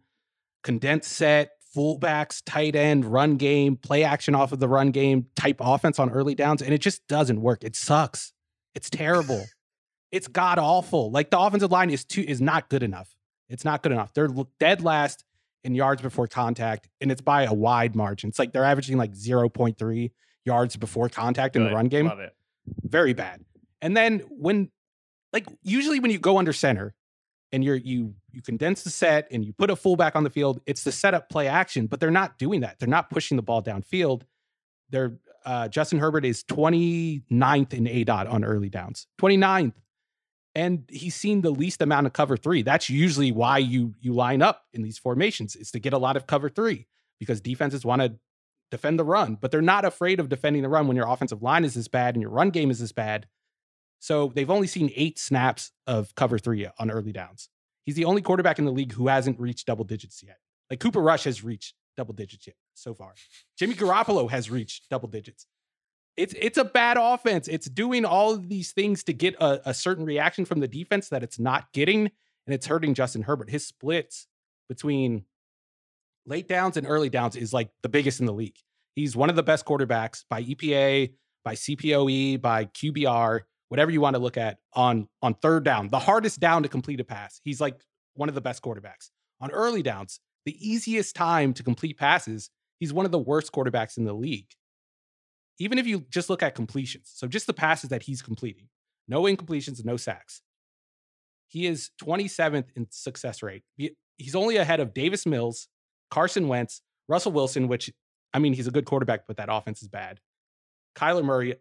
condensed set, fullbacks, tight end, run game, play action off of the run game type offense on early downs, and it just doesn't work. It sucks. It's terrible. it's god awful. Like the offensive line is too is not good enough. It's not good enough. They're dead last in yards before contact, and it's by a wide margin. It's like they're averaging like 0.3 yards before contact in the run game. Love it. Very bad. And then when like usually when you go under center and you're you you condense the set and you put a fullback on the field, it's the setup play action, but they're not doing that. They're not pushing the ball downfield. They're uh, Justin Herbert is 29th in aDOT on early downs. 29th. And he's seen the least amount of cover three. That's usually why you you line up in these formations is to get a lot of cover three because defenses want to defend the run, but they're not afraid of defending the run when your offensive line is this bad and your run game is this bad. So they've only seen eight snaps of cover three on early downs. He's the only quarterback in the league who hasn't reached double digits yet. Like Cooper Rush has reached double digits yet so far. Jimmy Garoppolo has reached double digits. It's it's a bad offense. It's doing all of these things to get a, a certain reaction from the defense that it's not getting, and it's hurting Justin Herbert. His splits between late downs and early downs is like the biggest in the league. He's one of the best quarterbacks by EPA, by CPOE, by QBR, whatever you want to look at on on third down, the hardest down to complete a pass. He's like one of the best quarterbacks. On early downs, the easiest time to complete passes, he's one of the worst quarterbacks in the league. Even if you just look at completions, so just the passes that he's completing, no incompletions, no sacks. He is 27th in success rate. He's only ahead of Davis Mills, Carson Wentz, Russell Wilson, which I mean, he's a good quarterback, but that offense is bad. Kyler Murray,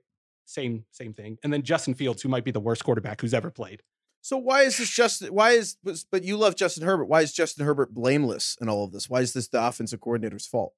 same same thing, and then Justin Fields, who might be the worst quarterback who's ever played. So why is this just? Why is? But you love Justin Herbert. Why is Justin Herbert blameless in all of this? Why is this the offensive coordinator's fault?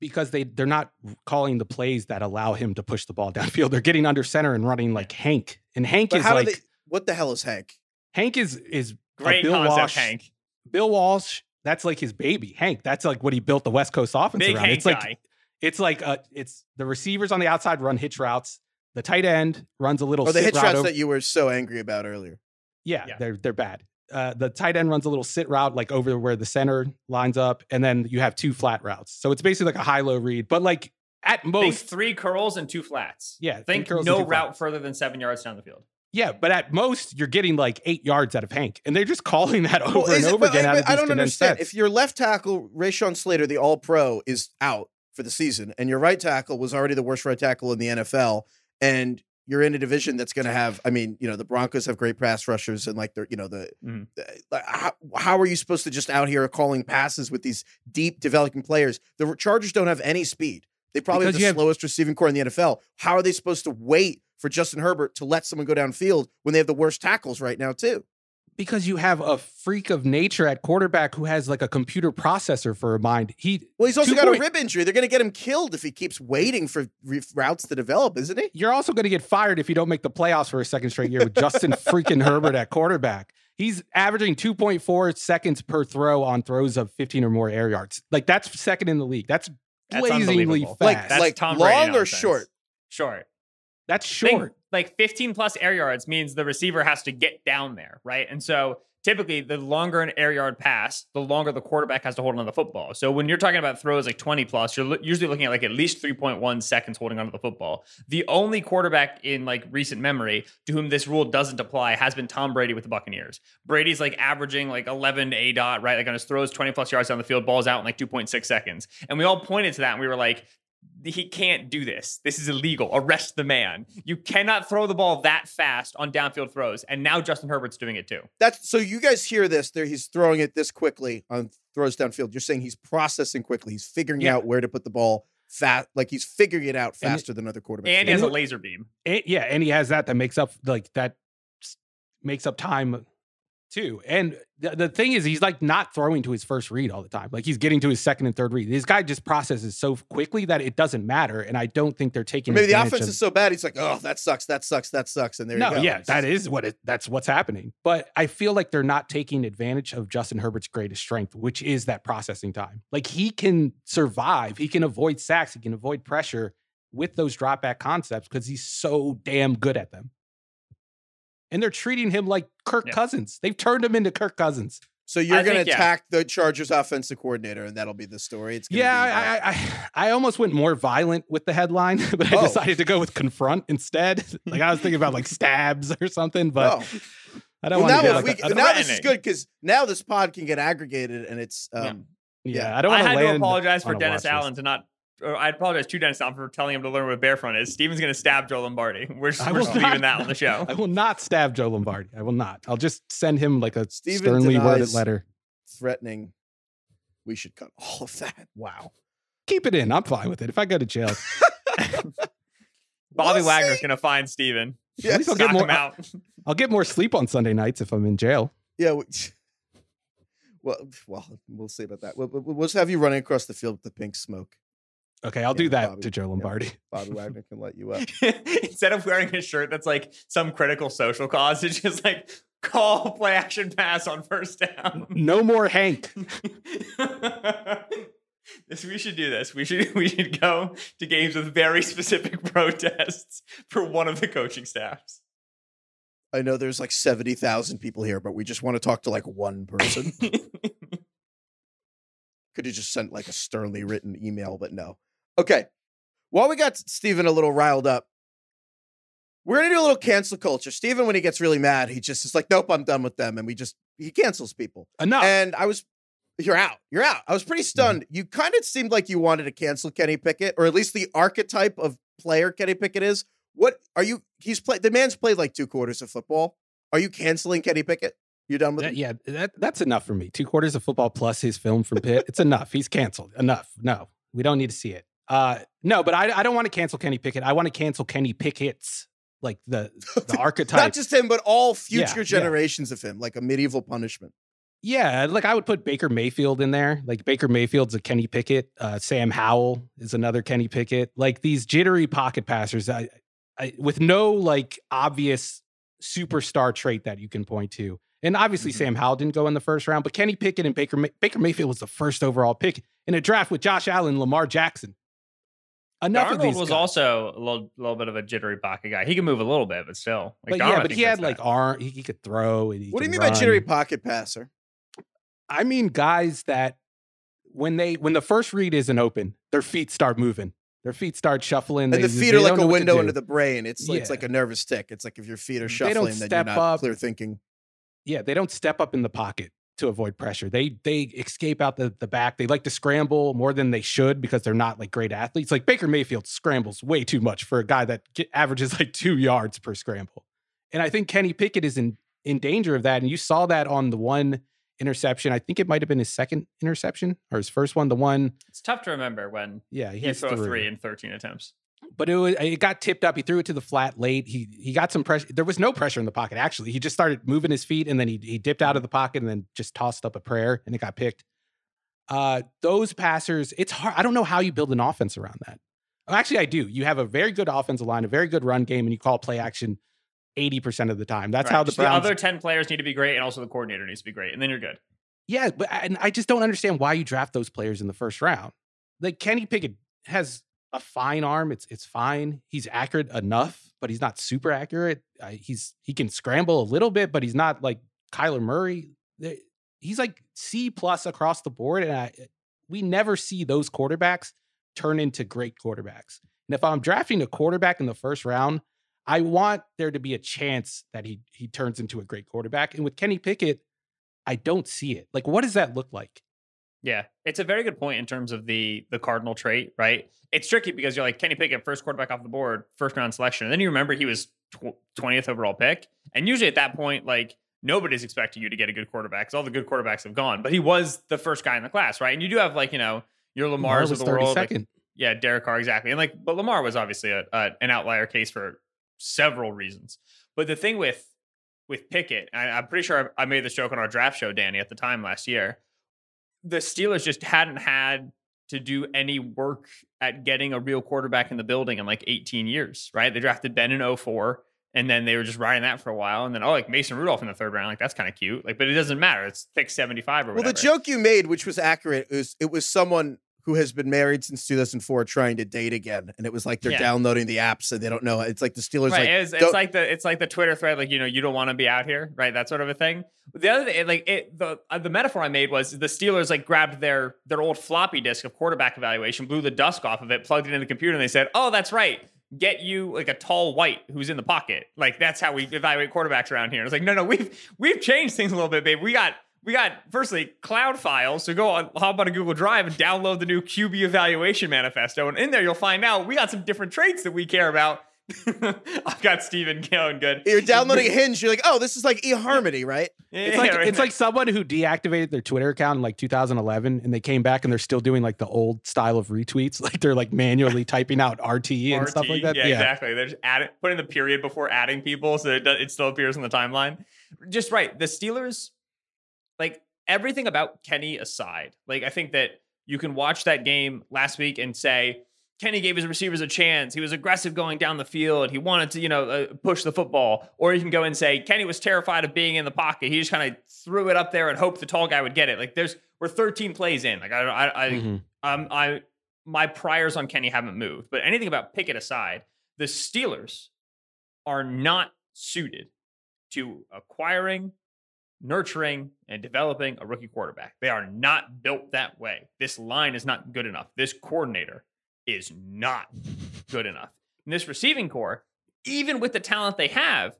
Because they they're not calling the plays that allow him to push the ball downfield. They're getting under center and running like Hank. And Hank But is how like they? What the hell is Hank? Hank is is a Great Bill concept, Walsh. Hank. Bill Walsh. That's like his baby. Hank. That's like what he built the West Coast offense Big around. Hank it's like guy. it's like uh, it's the receivers on the outside run hitch routes. The tight end runs a little Or Oh, the sit hitch route routes over- that you were so angry about earlier. Yeah, Yeah. they're they're bad. Uh, the tight end runs a little sit route like over where the center lines up, and then you have two flat routes. So it's basically like a high low read, but like at Think most, three curls and two flats. Yeah, three Think curls no route flats. further than seven yards down the field. yeah, but at most you're getting like eight yards out of Hank, and they're just calling that over Well, and is it- over but again. I, of but I don't understand. sets. If your left tackle, Rashawn Slater, the All Pro, is out for the season, and your right tackle was already the worst right tackle in the NFL, and you're in a division that's going to have, I mean, you know, the Broncos have great pass rushers, and like they're, you know, the. Mhm. the- how, how are you supposed to just out here calling passes with these deep developing players? The Chargers don't have any speed. They probably Because have the have- slowest receiving corps in the NFL. How are they supposed to wait for Justin Herbert to let someone go downfield when they have the worst tackles right now too? Because you have a freak of nature at quarterback who has like a computer processor for a mind. He Well, he's also got point- a rib injury. They're going to get him killed if he keeps waiting for re- routes to develop, isn't he? You're also going to get fired if you don't make the playoffs for a second straight year with Justin freaking Herbert at quarterback. He's averaging 2.4 seconds per throw on throws of 15 or more air yards. Like that's second in the league. That's That's blazingly unbelievable. fast. Like, That's like Tom Brady long or nonsense. short? Short. that's Think, short. Like 15 plus air yards means the receiver has to get down there, right? And so typically the longer an air yard pass, the longer the quarterback has to hold on to the football. So when you're talking about throws like 20 plus, you're usually looking at like at least 3.1 seconds holding onto the football. The only quarterback in like recent memory to whom this rule doesn't apply has been Tom Brady with the Buccaneers. Brady's like averaging like 11 aDOT, right? Like on his throws 20 plus yards down the field, balls out in like 2.6 seconds. And we all pointed to that and we were like, he can't do this. This is illegal. Arrest the man. You cannot throw the ball that fast on downfield throws. And now Justin Herbert's doing it too. That's so you guys hear this. There, he's throwing it this quickly on throws downfield. You're saying he's processing quickly. He's figuring Yeah. out where to put the ball fast. Like he's figuring it out And it- faster than other quarterbacks. And do. he has a laser beam. And- yeah, and he has that that makes up like that makes up time too. And the, the thing is, he's like not throwing to his first read all the time. Like he's getting to his second and third read. This guy just processes so quickly that it doesn't matter. And I don't think they're taking Maybe the offense of- is so bad. He's like, oh, that sucks. That sucks. That sucks. And there no, you go. yeah, that is what it. That's what's happening. But I feel like they're not taking advantage of Justin Herbert's greatest strength, which is that processing time. Like he can survive, he can avoid sacks, he can avoid pressure with those drop back concepts because he's so damn good at them. And they're treating him like Kirk Yeah. Cousins. They've turned him into Kirk Cousins. So you're going to think, yeah. attack the Chargers offensive coordinator, and that'll be the story. It's gonna Yeah, be, I, I, I I almost went more violent with the headline, but I Oh. decided to go with confront instead. like I was thinking about like stabs or something, but oh. I don't Well, want to now, get like we, a- now this is good because now this pod can get aggregated, and it's um, Yeah, Yeah. I don't I had land to apologize for Dennis watch list. Allen to not. Or I apologize to Dennis Allen for telling him to learn what bear front is. Steven's going to stab Joe Lombardi. We're just, I we're will just leaving not- that on the show. I will not stab Joe Lombardi. I will not. I'll just send him like a Steven sternly worded letter. threatening. We should cut all of that. Wow. Keep it in. I'm fine with it. If I go to jail, Bobby We'll Wagner's going to find Steven. Yeah, least I'll Knock get more- him out. I'll get more sleep on Sunday nights if I'm in jail. yeah. We, well, well, we'll see about that. We'll, we'll we'll just have you running across the field with the pink smoke. Okay, I'll Yeah, do that Bobby- to Joe yeah. Lombardi. Bobby Wagner can let you up. Instead of wearing a shirt that's like some critical social cause, it's just like call play action pass on first down. No more Hank. this we should do this. We should we should go to games with very specific protests for one of the coaching staffs. I know there's like seventy thousand people here, but we just want to talk to like one person. Could have just sent like a sternly written email, but no. Okay. While we got Steven a little riled up, we're gonna do a little cancel culture. Steven, when he gets really mad, he just is like, Nope, I'm done with them. And we just he cancels people. Enough. And I was you're out. You're out. I was pretty mm-hmm. stunned. You kind of seemed like you wanted to cancel Kenny Pickett, or at least the archetype of player Kenny Pickett is. What are you? He's played. The man's played like two quarters of football. Are you canceling Kenny Pickett? You're done with That- him? yeah, that, that's enough for me. Two quarters of football plus his film from Pitt. It's enough. He's canceled. Enough. No, we don't need to see it. Uh, no, but I, I don't want to cancel Kenny Pickett. I want to cancel Kenny Pickett's like the the archetype. Not just him, but all future yeah. generations of him, like a medieval punishment. Yeah, like I would put Baker Mayfield in there. Like Baker Mayfield's a Kenny Pickett. Uh, Sam Howell is another Kenny Pickett. Like these jittery pocket passers, I, I, with no like obvious superstar trait that you can point to. And obviously, Mm-hmm. Sam Howell didn't go in the first round, but Kenny Pickett and Baker May- Baker Mayfield was the first overall pick in a draft with Josh Allen, Lamar Jackson. Enough of these was guys. also a little, little bit of a jittery pocket guy. He could move a little bit, but still. Like but Darnold, yeah, but he had like that. arm. He, he could throw. And he What do you could mean by jittery pocket passer? I mean guys that when they when the first read isn't open, their feet start moving. Their feet start shuffling. And they, the feet are like a know what to window into the brain. It's like, it's like a nervous tic. It's like if your feet are They don't shuffling, then you're step not up. clear thinking. Yeah, they don't step up in the pocket to avoid pressure. They they escape out the, the back. They like to scramble more than they should because they're not like great athletes. Like Baker Mayfield scrambles way too much for a guy that get, averages like two yards per scramble. And I think Kenny Pickett is in in danger of that. And you saw that on the one interception. I think it might have been his second interception or his first one. The one, It's tough to remember when yeah, he you has throw three. three in 13 attempts. But it was, it got tipped up. He threw it to the flat late. He he got some pressure. There was no pressure in the pocket actually. He just started moving his feet and then he he dipped out of the pocket and then just tossed up a prayer and it got picked. Uh, those passers, it's hard. I don't know how you build an offense around that. Actually, I do. You have a very good offensive line, a very good run game, and you call play action 80% of the time. That's Right. how the Browns other 10 players need to be great, and also the coordinator needs to be great, and then you're good. Yeah, but and I just don't understand why you draft those players in the first round. Like Kenny Pickett has a fine arm. It's it's fine. He's accurate enough, but he's not super accurate. Uh, he's he can scramble a little bit, but he's not like Kyler Murray. He's like C plus across the board, and I, we never see those quarterbacks turn into great quarterbacks. And if I'm drafting a quarterback in the first round, I want there to be a chance that he he turns into a great quarterback. And with Kenny Pickett, I don't see it. Like, what does that look like? Yeah, it's a very good point in terms of the the cardinal trait, right? It's tricky because you're like Kenny Pickett, first quarterback off the board, first round selection, and then you remember he was twentieth overall pick, and usually at that point, like nobody's expecting you to get a good quarterback because all the good quarterbacks have gone, but he was the first guy in the class, right? And you do have like you know your Lamar Lamar's was of the world, like, yeah, Derek Carr exactly, and like but Lamar was obviously a, a, an outlier case for several reasons. But the thing with with Pickett, I, I'm pretty sure I, I made this joke on our draft show, Danny, at the time last year. The Steelers just hadn't had to do any work at getting a real quarterback in the building in like 18 years, right? They drafted Ben in 04 and then they were just riding that for a while. And then, oh, like Mason Rudolph in the third round, like that's kind of cute. Like, but it doesn't matter. It's pick 75 or Well, the joke you made, which was accurate, is it was someone who has been married since 2004 trying to date again, and it was like they're Yeah. downloading the apps and they don't know. It's like the Steelers right. like it's, it's like the it's like the Twitter thread, like you know, you don't want to be out here, right? That sort of a thing. The other thing, like it, the uh, the metaphor I made was the Steelers like grabbed their their old floppy disk of quarterback evaluation, blew the dust off of it, plugged it in the computer, and they said, "Oh, that's right." Get you like a tall white who's in the pocket. Like that's how we evaluate quarterbacks around here. and It's like no, no, we've we've changed things a little bit, babe. We got we got firstly cloud files. So go on hop on a Google Drive and download the new QB evaluation manifesto. And in there you'll find out we got some different traits that we care about. I've got Steven going good. you're downloading Hinge. You're like, oh, this is like eHarmony, right? It's like Yeah, right. it's like someone who deactivated their Twitter account in like 2011, and they came back and they're still doing like the old style of retweets, like they're like manually typing out RT and stuff like that. Yeah, exactly. They're just adding, putting the period before adding people, so it, does, it still appears in the timeline. Just right. The Steelers, like everything about Kenny aside, like I think that you can watch that game last week and say Kenny gave his receivers a chance. He was aggressive going down the field. He wanted to, you know, uh, push the football. Or you can go and say Kenny was terrified of being in the pocket. He just kind of threw it up there and hoped the tall guy would get it. Like there's we're 13 plays in. Like I, I, I Mhm. um, I my priors on Kenny haven't moved, but anything about Pickett aside, the Steelers are not suited to acquiring, nurturing, and developing a rookie quarterback. They are not built that way. This line is not good enough. This coordinator is not good enough. And this receiving corps, even with the talent they have,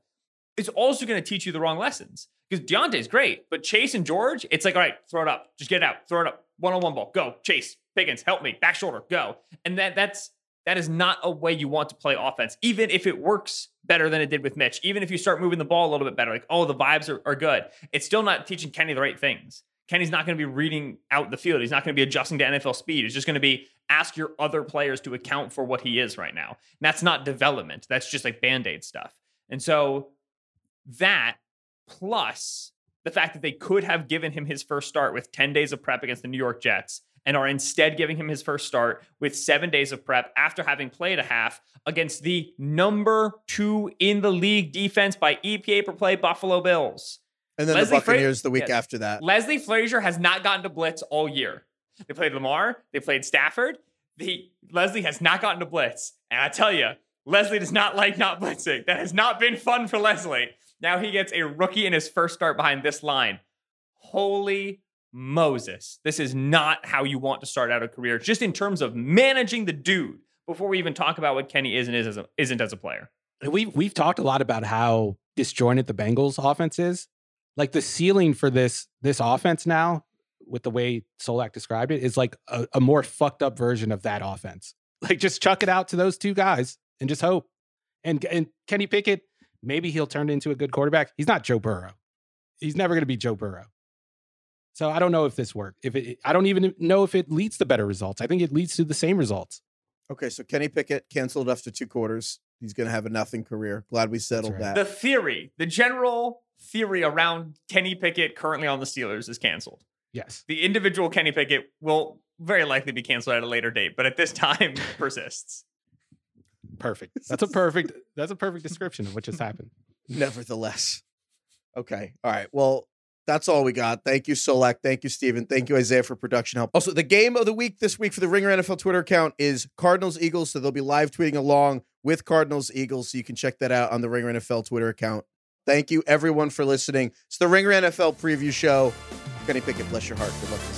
is also going to teach you the wrong lessons. Because Diontae's great, but Chase and George, it's like, all right, throw it up. Just get it out. Throw it up. One on one ball. Go. Chase. Pickens, help me. Back shoulder. Go. And that that's that is not a way you want to play offense, even if it works better than it did with Mitch. Even if you start moving the ball a little bit better, like, oh, the vibes are, are good. It's still not teaching Kenny the right things. Kenny's not going to be reading out the field. He's not going to be adjusting to NFL speed. It's just going to be ask your other players to account for what he is right now. And that's not development. That's just like band aid stuff. And so that plus the fact that they could have given him his first start with 10 days of prep against the New York Jets and are instead giving him his first start with seven days of prep after having played a half against the number two in the league defense by EPA per play Buffalo Bills. And then Leslie the Fra- Buccaneers the week Yes. after that. Leslie Frazier has not gotten to blitz all year. They played Lamar, they played Stafford. The Leslie has not gotten to blitz. And I tell you, Leslie does not like not blitzing. That has not been fun for Leslie. Now he gets a rookie in his first start behind this line. Holy Moses. This is not how you want to start out a career, just in terms of managing the dude before we even talk about what Kenny is and is as a, isn't as a player. We've we've talked a lot about how disjointed the Bengals offense is. Like the ceiling for this this offense now, with the way Solak described it, is like a, a more fucked up version of that offense. Like just chuck it out to those two guys and just hope. And and Kenny Pickett, maybe he'll turn into a good quarterback. He's not Joe Burrow. He's never going to be Joe Burrow. So I don't know if this worked. If it, I don't even know if it leads to better results. I think it leads to the same results. Okay, so Kenny Pickett canceled after two quarters. He's going to have a nothing career. Glad we settled right. that. The theory, the general theory around Kenny Pickett currently on the Steelers is canceled. Yes. The individual Kenny Pickett will very likely be canceled at a later date, but at this time persists. Perfect. That's a perfect that's a perfect description of what just happened. Nevertheless. Okay. All right. Well, that's all we got. Thank you, Solak. Thank you, Steven. Thank you, Isaiah, for production help. Also, the game of the week this week for the Ringer NFL Twitter account is Cardinals Eagles. So they'll be live tweeting along with Cardinals Eagles. So you can check that out on the Ringer NFL Twitter account. Thank you, everyone, for listening. It's the Ringer NFL preview show. Kenny Pickett, bless your heart. Good luck